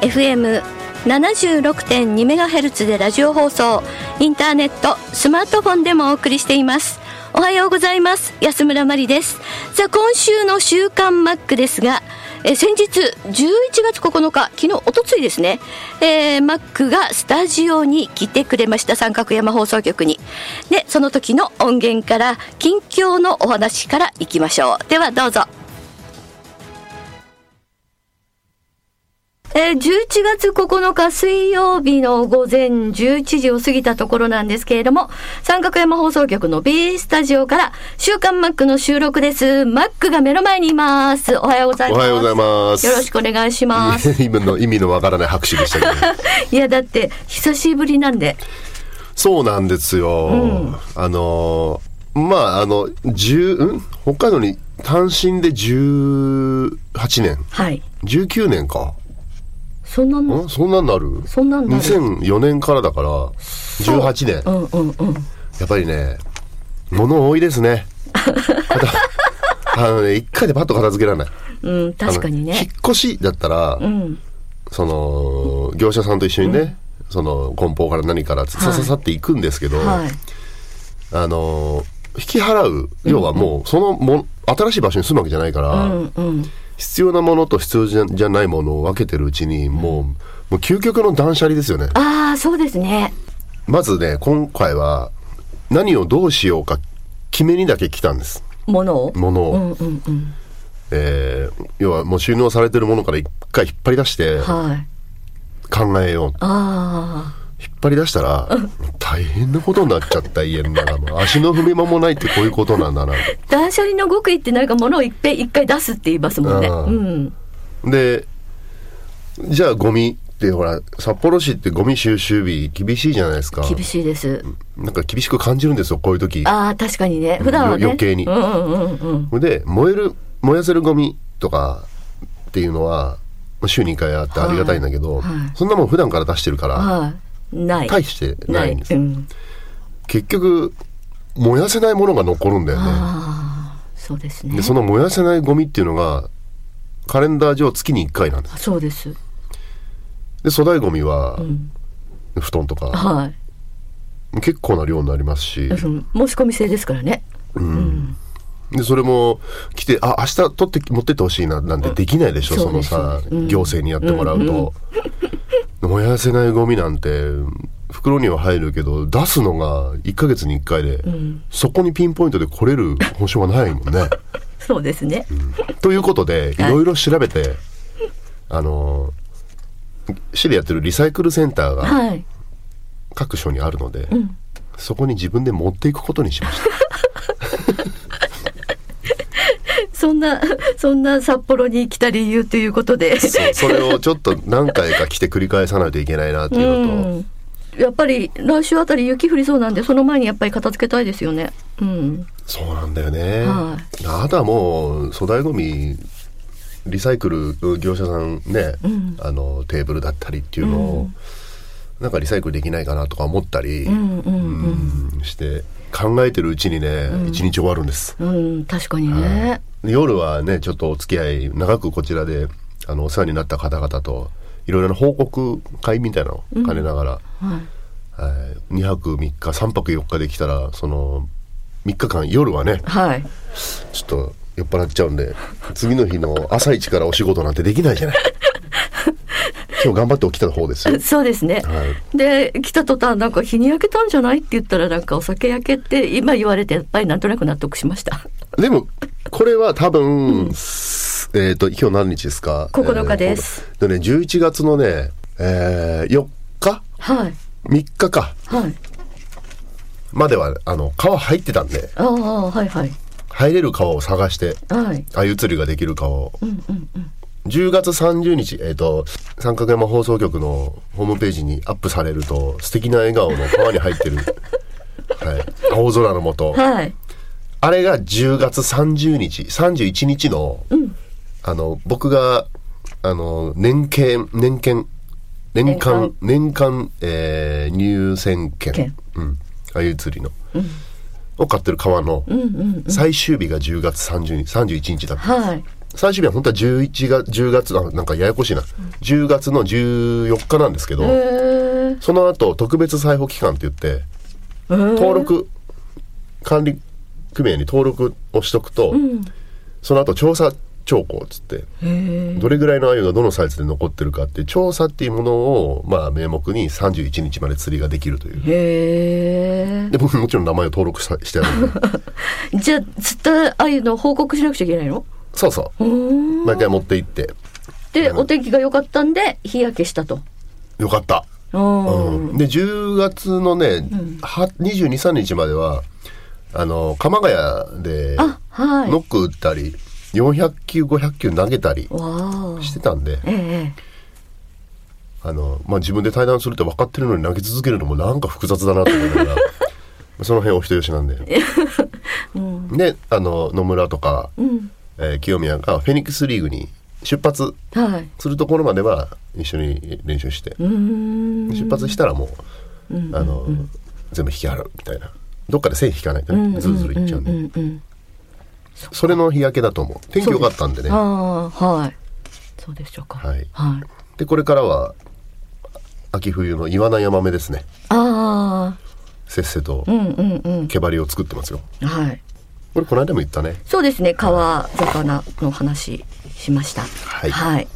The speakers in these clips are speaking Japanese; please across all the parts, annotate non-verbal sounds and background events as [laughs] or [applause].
FM76.2MHz でラジオ放送インターネットスマートフォンでもお送りしています。おはようございます。安村麻里です。さあ今週の週刊マックですがえ先日11月9日昨日おとついですね、えーマックがスタジオに来てくれました。三角山放送局に。でその時の音源から近況のお話からいきましょう。ではどうぞ。えー11月9日水曜日の午前11時を過ぎたところなんですけれども、三角山放送局の B スタジオから週刊マックの収録です。マックが目の前にいます。おはようございます。おはようございます。よろしくお願いします。[laughs] 今の意味のわからない拍手でしたけど。[laughs] いや、だって、久しぶりなんで。そうなんですよ。あのー、まあ、あの、十、ん？北海道に単身で18年。はい。19年か。そんなの、んそんなんなる？そんなんなる ?2004 年からだから、18年。うんうんうん。やっぱりね、物多いですね。[laughs] あのね、一回でパッと片付けられない。うん、確かにあの引っね。越しだったら、うん。その、業者さんと一緒にね、その、梱包から何からさささっていくんですけど、はい。あの、引き払う、要はもう、そのも、新しい場所に住むわけじゃないから、うんうん。必要なものと必要じゃじゃないものを分けてるうちに、もう、もう究極の断捨離ですよね。ああ、そうですね。まずね、今回は、何をどうしようか、決めにだけ来たんです。ものを？ものを。うんうんうん。えー要はもう収納されてるものから一回引っ張り出してはい。考えよう。あ引っ張り出したら、大変なことになっちゃった家の中もう足の踏み間もないってこういうことなんだな。あ。断捨離の極意ってなんか物を一回一回出すって言いますもんね。ううん。で、じゃあゴミってほら、札幌市ってゴミ収集日厳しいじゃないですか。厳しいです。なんか厳しく感じるんですよ、こういう時。ああ、確かにね。普段はね。よ余計にうんうんうんうん。で、燃える、燃やせるゴミとかっていうのは、まあ週に1回あってありがたいんだけど、はいはいそんなもん普段から出してるから、はい。ない。大してないんです。うん。結局、燃やせないものが残るんだよね。そうですねで、。その燃やせないゴミっていうのが、カレンダー上月に1回なんです。そうです。で、粗大ゴミは、布団とか、はい。結構な量になりますし、うん申し込み制ですからね。で、それも来て、あ、明日取って、持ってってほしいな、なんてできないでしょ、うんそのさそうん、行政にやってもらうと。燃やせないゴミなんて、袋には入るけど、出すのが1ヶ月に1回で、そこにピンポイントで来れる保証はないもんね。[laughs] そうですね。ということで、いはいろいろ調べて、あの、市でやってるリサイクルセンターがはい。各所にあるので、そこに自分で持っていくことにしました。[laughs] そんな、そんな札幌に来た理由ということで。それをちょっと何回か来て繰り返さないといけないなっていうのと、うんやっぱり来週あたり雪降りそうなんで、その前にやっぱり片付けたいですよね。うん。そうなんだよね、はあとはもう粗大ごみリサイクル業者さんね、あのテーブルだったりっていうのを、なんかリサイクルできないかなとか思ったり、うんうんうんして考えてるうちにね一、日終わるんですうん。うん、確かにね。夜はねちょっとお付き合い長くこちらであのお世話になった方々といろいろな報告会みたいなのを兼ねながら、はい。はい、2泊3日3泊4日できたらその3日間夜はねはい。ちょっと酔っ払っちゃうんで次の日の朝一からお仕事なんてできないじゃない [laughs] 今日頑張って起きた方ですよ。[laughs] そうですね。はいで、来た途端、なんか日に焼けたんじゃないって言ったら、なんかお酒焼けって今言われて、やっぱりなんとなく納得しました。[laughs] でも、これは多分、えっ、と、今日何日ですか？9日ですえーでね、11月のね、えー、4日？はい。?3 日か。はい。までは、あの、川入ってたんで、ああ、はいはい。入れる川を探して、はい。鮎釣りができる川を。10月30日、えっ、と、三角山放送局のホームページにアップされると、素敵な笑顔の川に入ってる、[laughs] はい、青空の下、はい。あれが10月30日、31日の、あの、僕が、あの、年券、年券、年間、年間、えー入選券。券、うん、鮎釣りの、を買ってる川の、最終日が10月30日、31日だった。はい。最終日は本当は11月、10月、あなんかややこしいな。10月の14日なんですけど、えー、その後、特別裁縫期間って言って、えー。登録、管理組合に登録をしとくと、その後調査兆候っつって、どれぐらいの鮎がどのサイズで残ってるかって調査っていうものを、まあ名目に31日まで釣りができるという。へで、僕もちろん名前を登録さしてある。[laughs] じゃあ、釣った鮎の報告しなくちゃいけないの？そうそう。毎回持って行って、で、お天気が良かったんで、日焼けしたと。よかった。うん。うん、で10月のね、は22、3日まではあの鎌ヶ谷であ、はい。ノック打ったり400球500球投げたり。してたんでええあの、まあ、自分で対談するって分かってるのに投げ続けるのもなんか複雑だなと思いながら [laughs] その辺お人よしなんで。[laughs] であの野村とか、えー清宮がフェニックスリーグに出発はい。するところまでは一緒に練習してうーん。出発したらもう、あの、全部引き払うみたいなどっかで線引かないとね、ずるずるいっちゃうんで。それの日焼けだと思う天気良かったんでねああ、はい。そうでしょうか。はいはい。でこれからは秋冬の岩名ヤマメですねあせっせと。毛針を作ってますよはい。これこの間も言ったね。そうですね。川魚の話しました。はい。はい。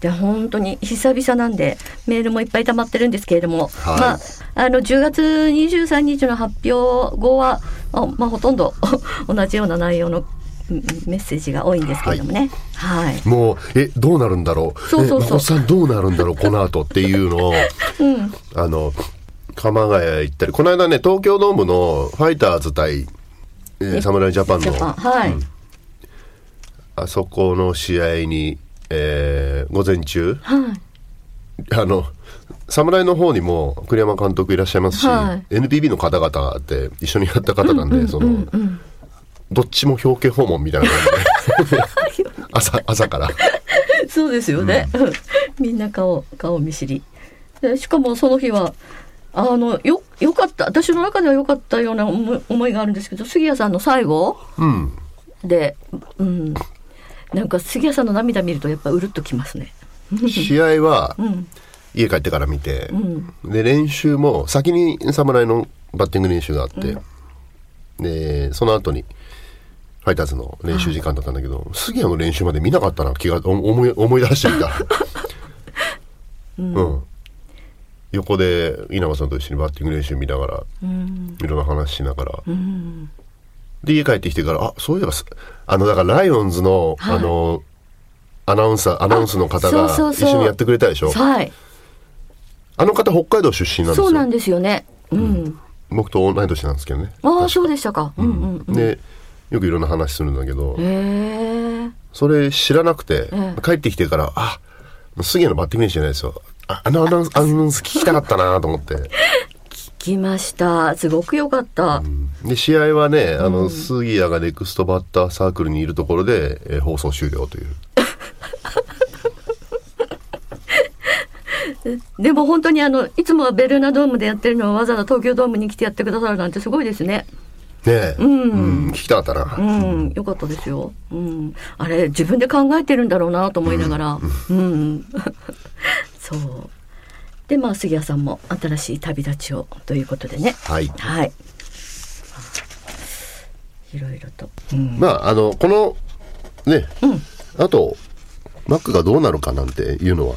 で本当に久々なんでメールもいっぱい溜まってるんですけれども、はい。まああの10月23日の発表後はあまあほとんど [laughs] 同じような内容のうんメッセージが多いんですけれどもね。はい。もうえどうなるんだろう？そうそうそう。さんどうなるんだろう？[laughs] この後っていうのを、あの鎌ヶ谷行ったり。この間ね東京ドームのファイターズ対、えー侍ジャパンの。はい。あそこの試合に、えー午前中。はい。あの侍の方にも栗山監督いらっしゃいますし、は NPB の方々って一緒にやった方なんで、その、どっちも表敬訪問みたいな感じで。[laughs] 朝朝から。そうですよね。うん。みんな顔、顔見知り。でしかもその日は、あの、よ、よかった。私の中では良かったような思いがあるんですけど、杉谷さんの最後うん。で、うん。なんか杉谷さんの涙見るとやっぱうるっときますね。試合はん。家帰ってから見て、で練習も先に侍のバッティング練習があって、でその後にファイターズの練習時間だったんだけど、杉谷の練習まで見なかったな気がお思い思い出してみた、[laughs] うん横で稲葉さんと一緒にバッティング練習見ながら、いろんな話しながら、で家帰ってきてからあそういえばすあのだからライオンズの、あのアナウンサーアナウンスの方が一緒にやってくれたでしょ？はい。あの方北海道出身なんですよ。そうなんですよね。うん。僕と同い年なんですけどね。ああ、そうでしたか。うん。うんうん。でよくいろんな話するんだけど、へえ。それ知らなくて、ええ。帰ってきてからあ杉谷のバッティング練習じゃないですよああのアナウンスアナウンス聞きたかったなと思って来ました。すごく良かった。で試合はねあの、杉谷がネクストバッターサークルにいるところで、えー放送終了というでも本当にあの、いつもはベルーナドームでやってるのをわざわざ東京ドームに来てやってくださるなんてすごいですね。ねえ、うん聞きたかったな、うん、よかったですよ。うん。あれ、自分で考えてるんだろうなと思いながら。うん。そう。で、まあ、杉谷さんも新しい旅立ちをということでね。はいはい。いろいろと。うん。まああのこのね、あとマックがどうなるかなんていうのは、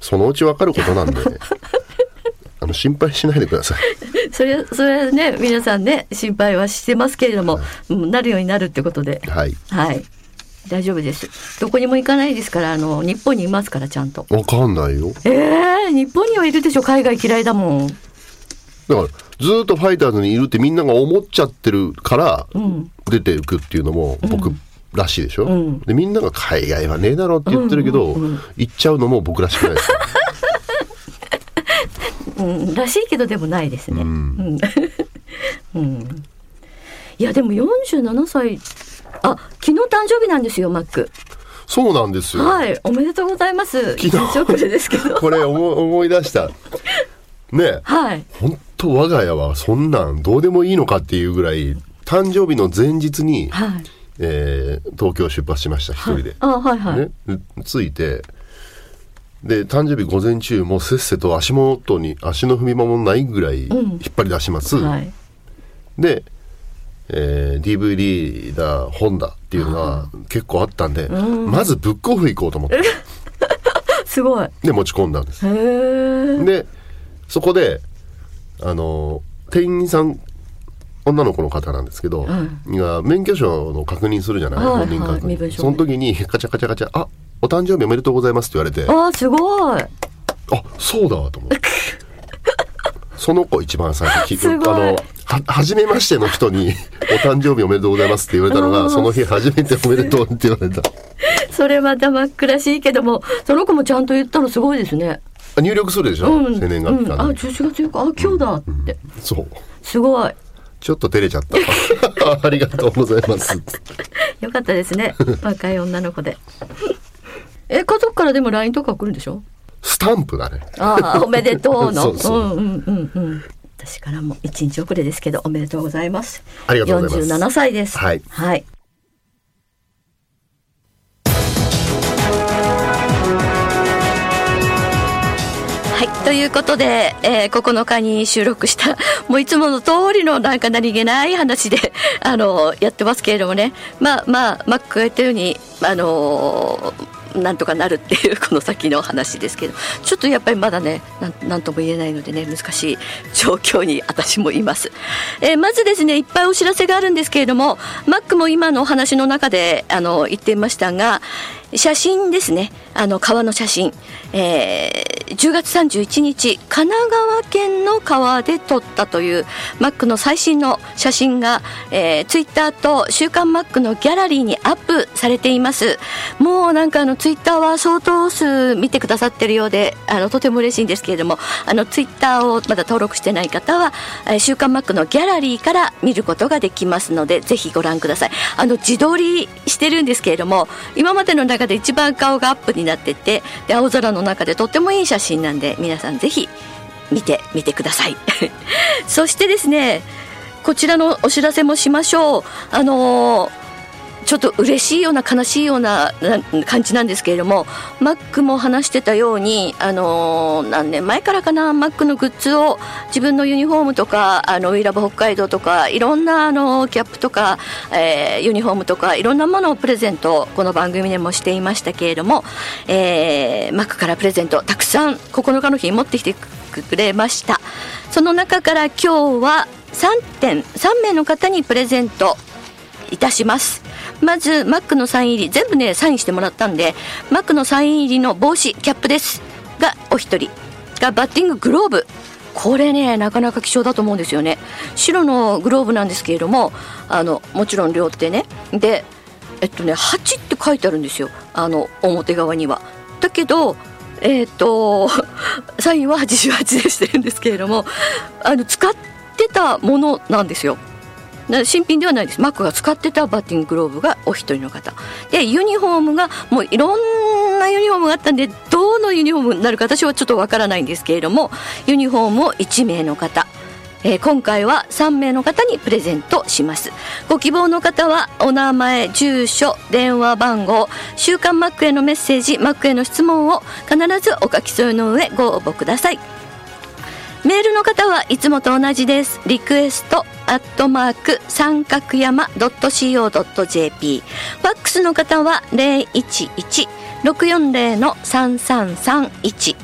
そのうちわかることなんで [laughs] あの心配しないでください [laughs] それそれね皆さんね心配はしてますけれども、はい、なるようになるってことではい、はい、大丈夫です。どこにも行かないですからあの日本にいますからちゃんと。わかんないよ。ええー、日本にはいるでしょ海外嫌いだもん。だからずっとファイターズにいるってみんなが思っちゃってるから、出ていくっていうのも僕、らしいでしょ、うん、でみんなが海外はねえだろうって言ってるけど、うんうんうん、行っちゃうのも僕らしくないですか [laughs] うん、らしいけどでもないですね。うん、うん、いやでも47歳あ昨日誕生日なんですよマック。そうなんですよ。はい、おめでとうございます。昨日ですけど。[laughs] これ思思い出した。ね。はい。本当我が家はそんなんどうでもいいのかっていうぐらい誕生日の前日に、はい、えー、東京出発しました一人で。あはいはい。ね、着いてで誕生日午前中もせっせと足元に足の踏み場もないぐらい引っ張り出します、うんはい、で、えー、DVD だ本だっていうのが結構あったんで、うん、まずブックオフ行こうと思って。[laughs] すごい。で持ち込んだんです。でそこであの店員さん女の子の方なんですけど、うん、が免許証の確認するじゃない、本人確認。その時にカチャカチャカチャあお誕生日おめでとうございますって言われてあすごい。あそうだと思って。[laughs] その子一番最初聞い。てあのは初めましての人に「[laughs] お誕生日おめでとうございます」って言われたのがその日初めて「おめでとう」って言われた。それまた真っ暗しいけどもその子もちゃんと言ったのすごいですね。入力するでしょ、うん、生年月日、うん、あ11月4日あ今日だって、うん、そう。すごい。ちょっと照れちゃった。[laughs] ありがとうございます。よかったですね。若い女の子で。え家族からでも LINE とか来るんでしょ？スタンプだね。ああおめでとうの。[laughs] そうそう。うんうんうんうん私からも一日遅れですけどおめでとうございます。ありがとうございます。47歳です。はい、はい。はい。ということで、えー、9日に収録した、もういつもの通りのなんか何気ない話で、あの、やってますけれどもね。まあまあ、マックが言ったように、あのなんとかなるっていうこの先の話ですけどちょっとやっぱりまだねなんとも言えないのでね難しい状況に私もいます、えー、まずですねいっぱいお知らせがあるんですけれどもマックも今のお話の中であの言っていましたが写真ですね。あの川の写真、えー、10月31日神奈川県の川で撮ったというマックの最新の写真が、えー、ツイッターと「週刊マック」のギャラリーにアップされています。もうなんかあのツイッターは相当数見てくださってるようであのとても嬉しいんですけれどもあのツイッターをまだ登録してない方は「えー、週刊マック」のギャラリーから見ることができますのでぜひご覧ください。あの自撮りしてるんですけれども今までの中で一番顔がアップになっててで青空の中でとってもいい写真なんで皆さんぜひ見てみてください。[laughs] そしてですねこちらのお知らせもしましょう。あのーちょっと嬉しいような悲しいような感じなんですけれどもマックも話してたように、あのー、何年前からかなマックのグッズを自分のユニフォームとかあのウィラブ北海道とかいろんなあのキャップとか、えー、ユニフォームとかいろんなものをプレゼントこの番組でもしていましたけれども、えー、マックからプレゼントたくさん9日の日に持ってきてくれました。その中から今日は3点3名の方にプレゼントいたします。まずマックのサイン入り全部ねサインしてもらったんでマックのサイン入りの帽子キャップです。がお一人。がバッティンググローブ。これねなかなか希少だと思うんですよね。白のグローブなんですけれどもあのもちろん両手ね。でえっとね8って書いてあるんですよ。あの表側には。だけどえっ、と [laughs] サインは88でしてるんですけれどもあの使ってたものなんですよ。新品ではないです。マックが使ってたバッティンググローブがお一人の方。でユニフォームがもういろんなユニフォームがあったんでどのユニフォームになるか私はちょっとわからないんですけれどもユニフォームを1名の方。えー、今回は3名の方にプレゼントします。ご希望の方はお名前住所電話番号週刊マックへのメッセージマックへの質問を必ずお書き添えの上ご応募ください。メールの方はいつもと同じです。リクエストアットマーク三角山 .co.jp ファックスの方は011-640-3331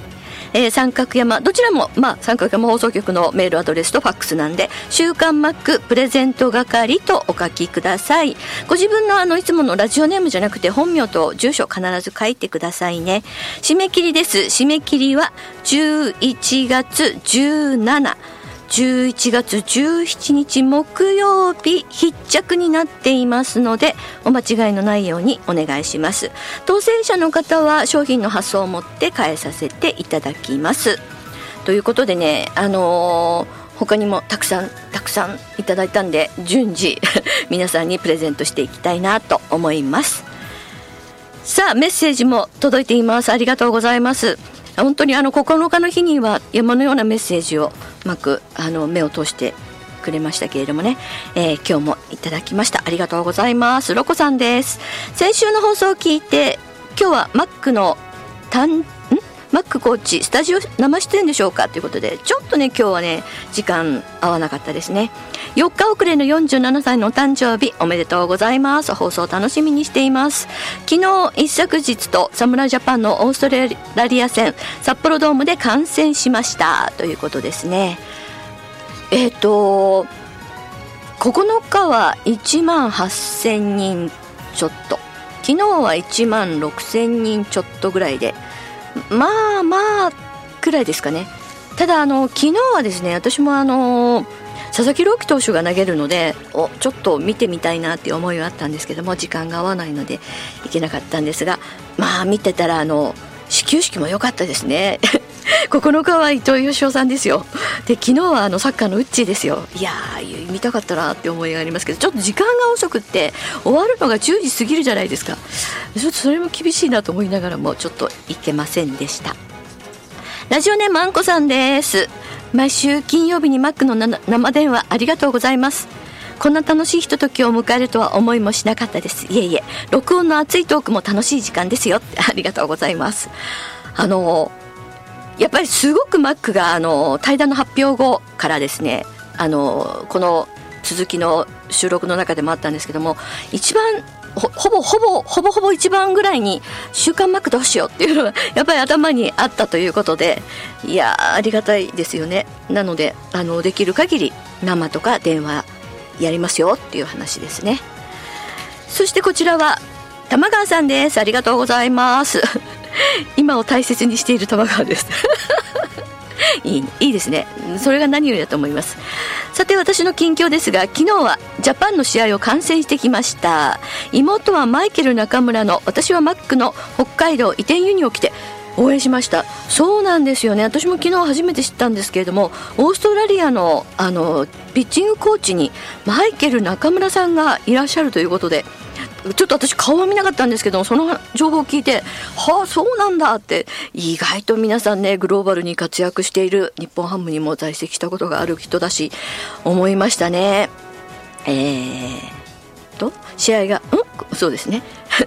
えー、三角山どちらも、まあ、三角山放送局のメールアドレスとファックスなんで「週刊マックプレゼント係」とお書きください。ご自分のあのいつものラジオネームじゃなくて本名と住所必ず書いてくださいね。締め切りです。締め切りは11月17 11月17日木曜日必着になっていますのでお間違いのないようにお願いします。当選者の方は商品の発送を持って返させていただきます。ということでねあのー他にもたくさんたくさんいただいたんで順次 [laughs] 皆さんにプレゼントしていきたいなと思います。さあメッセージも届いています。ありがとうございます。本当にあの9日の日には山のようなメッセージをうまくあの目を通してくれましたけれどもね、えー、今日もいただきました。ありがとうございます。ロコさんです。先週の放送を聞いて今日はマックの単マックコーチスタジオ生出演でしょうか？ということでちょっとね今日はね時間合わなかったですね。4日遅れの47歳のお誕生日おめでとうございます。放送楽しみにしています。昨日一昨日と侍ジャパンのオーストラリア戦札幌ドームで観戦しました。ということですね。えっ、ー、と9日は1万8000人ちょっと。昨日は1万6000人ちょっとぐらいでまあまあくらいですかね。ただあの昨日はですね私もあの佐々木朗希投手が投げるのでおちょっと見てみたいなっていう思いはあったんですけども時間が合わないので行けなかったんですがまあ見てたらあの始球式も良かったですね。9日は伊藤義雄さんですよ。で昨日はあのサッカーのウッチーですよ。いやー見たかったなって思いがありますけどちょっと時間が遅くって終わるのが10時過ぎるじゃないですか。ちょっとそれも厳しいなと思いながらもちょっといけませんでした。ラジオネームあんこさんです。毎週金曜日にマックの生電話ありがとうございます。こんな楽しいひとときを迎えるとは思いもしなかったです。いえいえ。録音の熱いトークも楽しい時間ですよ。ありがとうございます。あのやっぱりすごくマックがあの対談の発表後からですねあのこの続きの収録の中でもあったんですけども一番ほぼほぼほぼほぼ一番ぐらいに「週刊マックどうしよう」っていうのが [laughs] やっぱり頭にあったということでいやありがたいですよね。なのであのできる限り生とか電話やりますよっていう話ですね。そしてこちらは玉川さんです。ありがとうございます。[laughs] 今を大切にしている玉川です。[laughs] いいいいですね。それが何よりだと思います。さて私の近況ですが昨日はジャパンの試合を観戦してきました。妹はマイケル中村の私はマックの北海道移転ユニを着て応援しました。そうなんですよね。私も昨日初めて知ったんですけれどもオーストラリアのあのピッチングコーチにマイケル中村さんがいらっしゃるということでちょっと私顔は見なかったんですけどその情報を聞いてはあそうなんだって意外と皆さんねグローバルに活躍している日本ハムにも在籍したことがある人だし思いましたね。えー。と試合がうん？そうですね。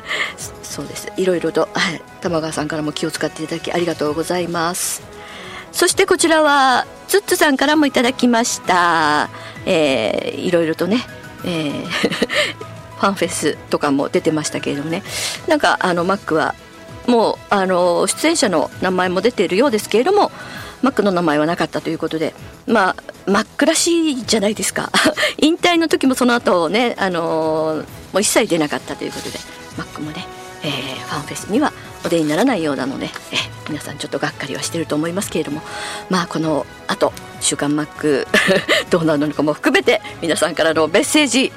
[laughs] そうです。いろいろと、はい、玉川さんからも気を使っていただきありがとうございます。そしてこちらはツッツさんからもいただきました。えー、いろいろとねえー [laughs] ファンフェスとかも出てましたけれどもね。なんかあのマックはもうあの出演者の名前も出ているようですけれどもマックの名前はなかったということでまあマックらしいじゃないですか。[laughs] 引退の時もその後ねあのもう一切出なかったということでマックもね、えー、ファンフェスにはお出にならないようなので、えー、皆さんちょっとがっかりはしてると思いますけれどもまあこのあと「週刊マック」[laughs] どうなるのかも含めて皆さんからのメッセージ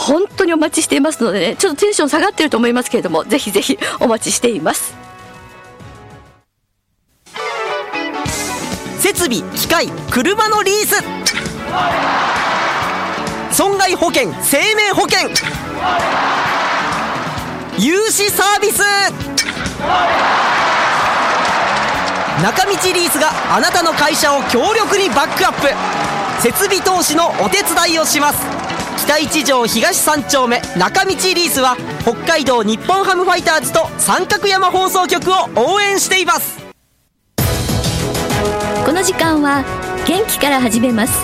本当にお待ちしていますのでねちょっとテンション下がってると思いますけれどもぜひぜひお待ちしています。設備機械車のリース。損害保険生命保険。融資サービス。中道リースがあなたの会社を強力にバックアップ。設備投資のお手伝いをします。北一条東三丁目中道リースは北海道日本ハムファイターズと三角山放送局を応援していますこの時間は元気から始めます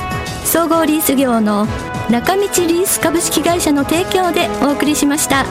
総合リース業の中道リース株式会社の提供でお送りしました。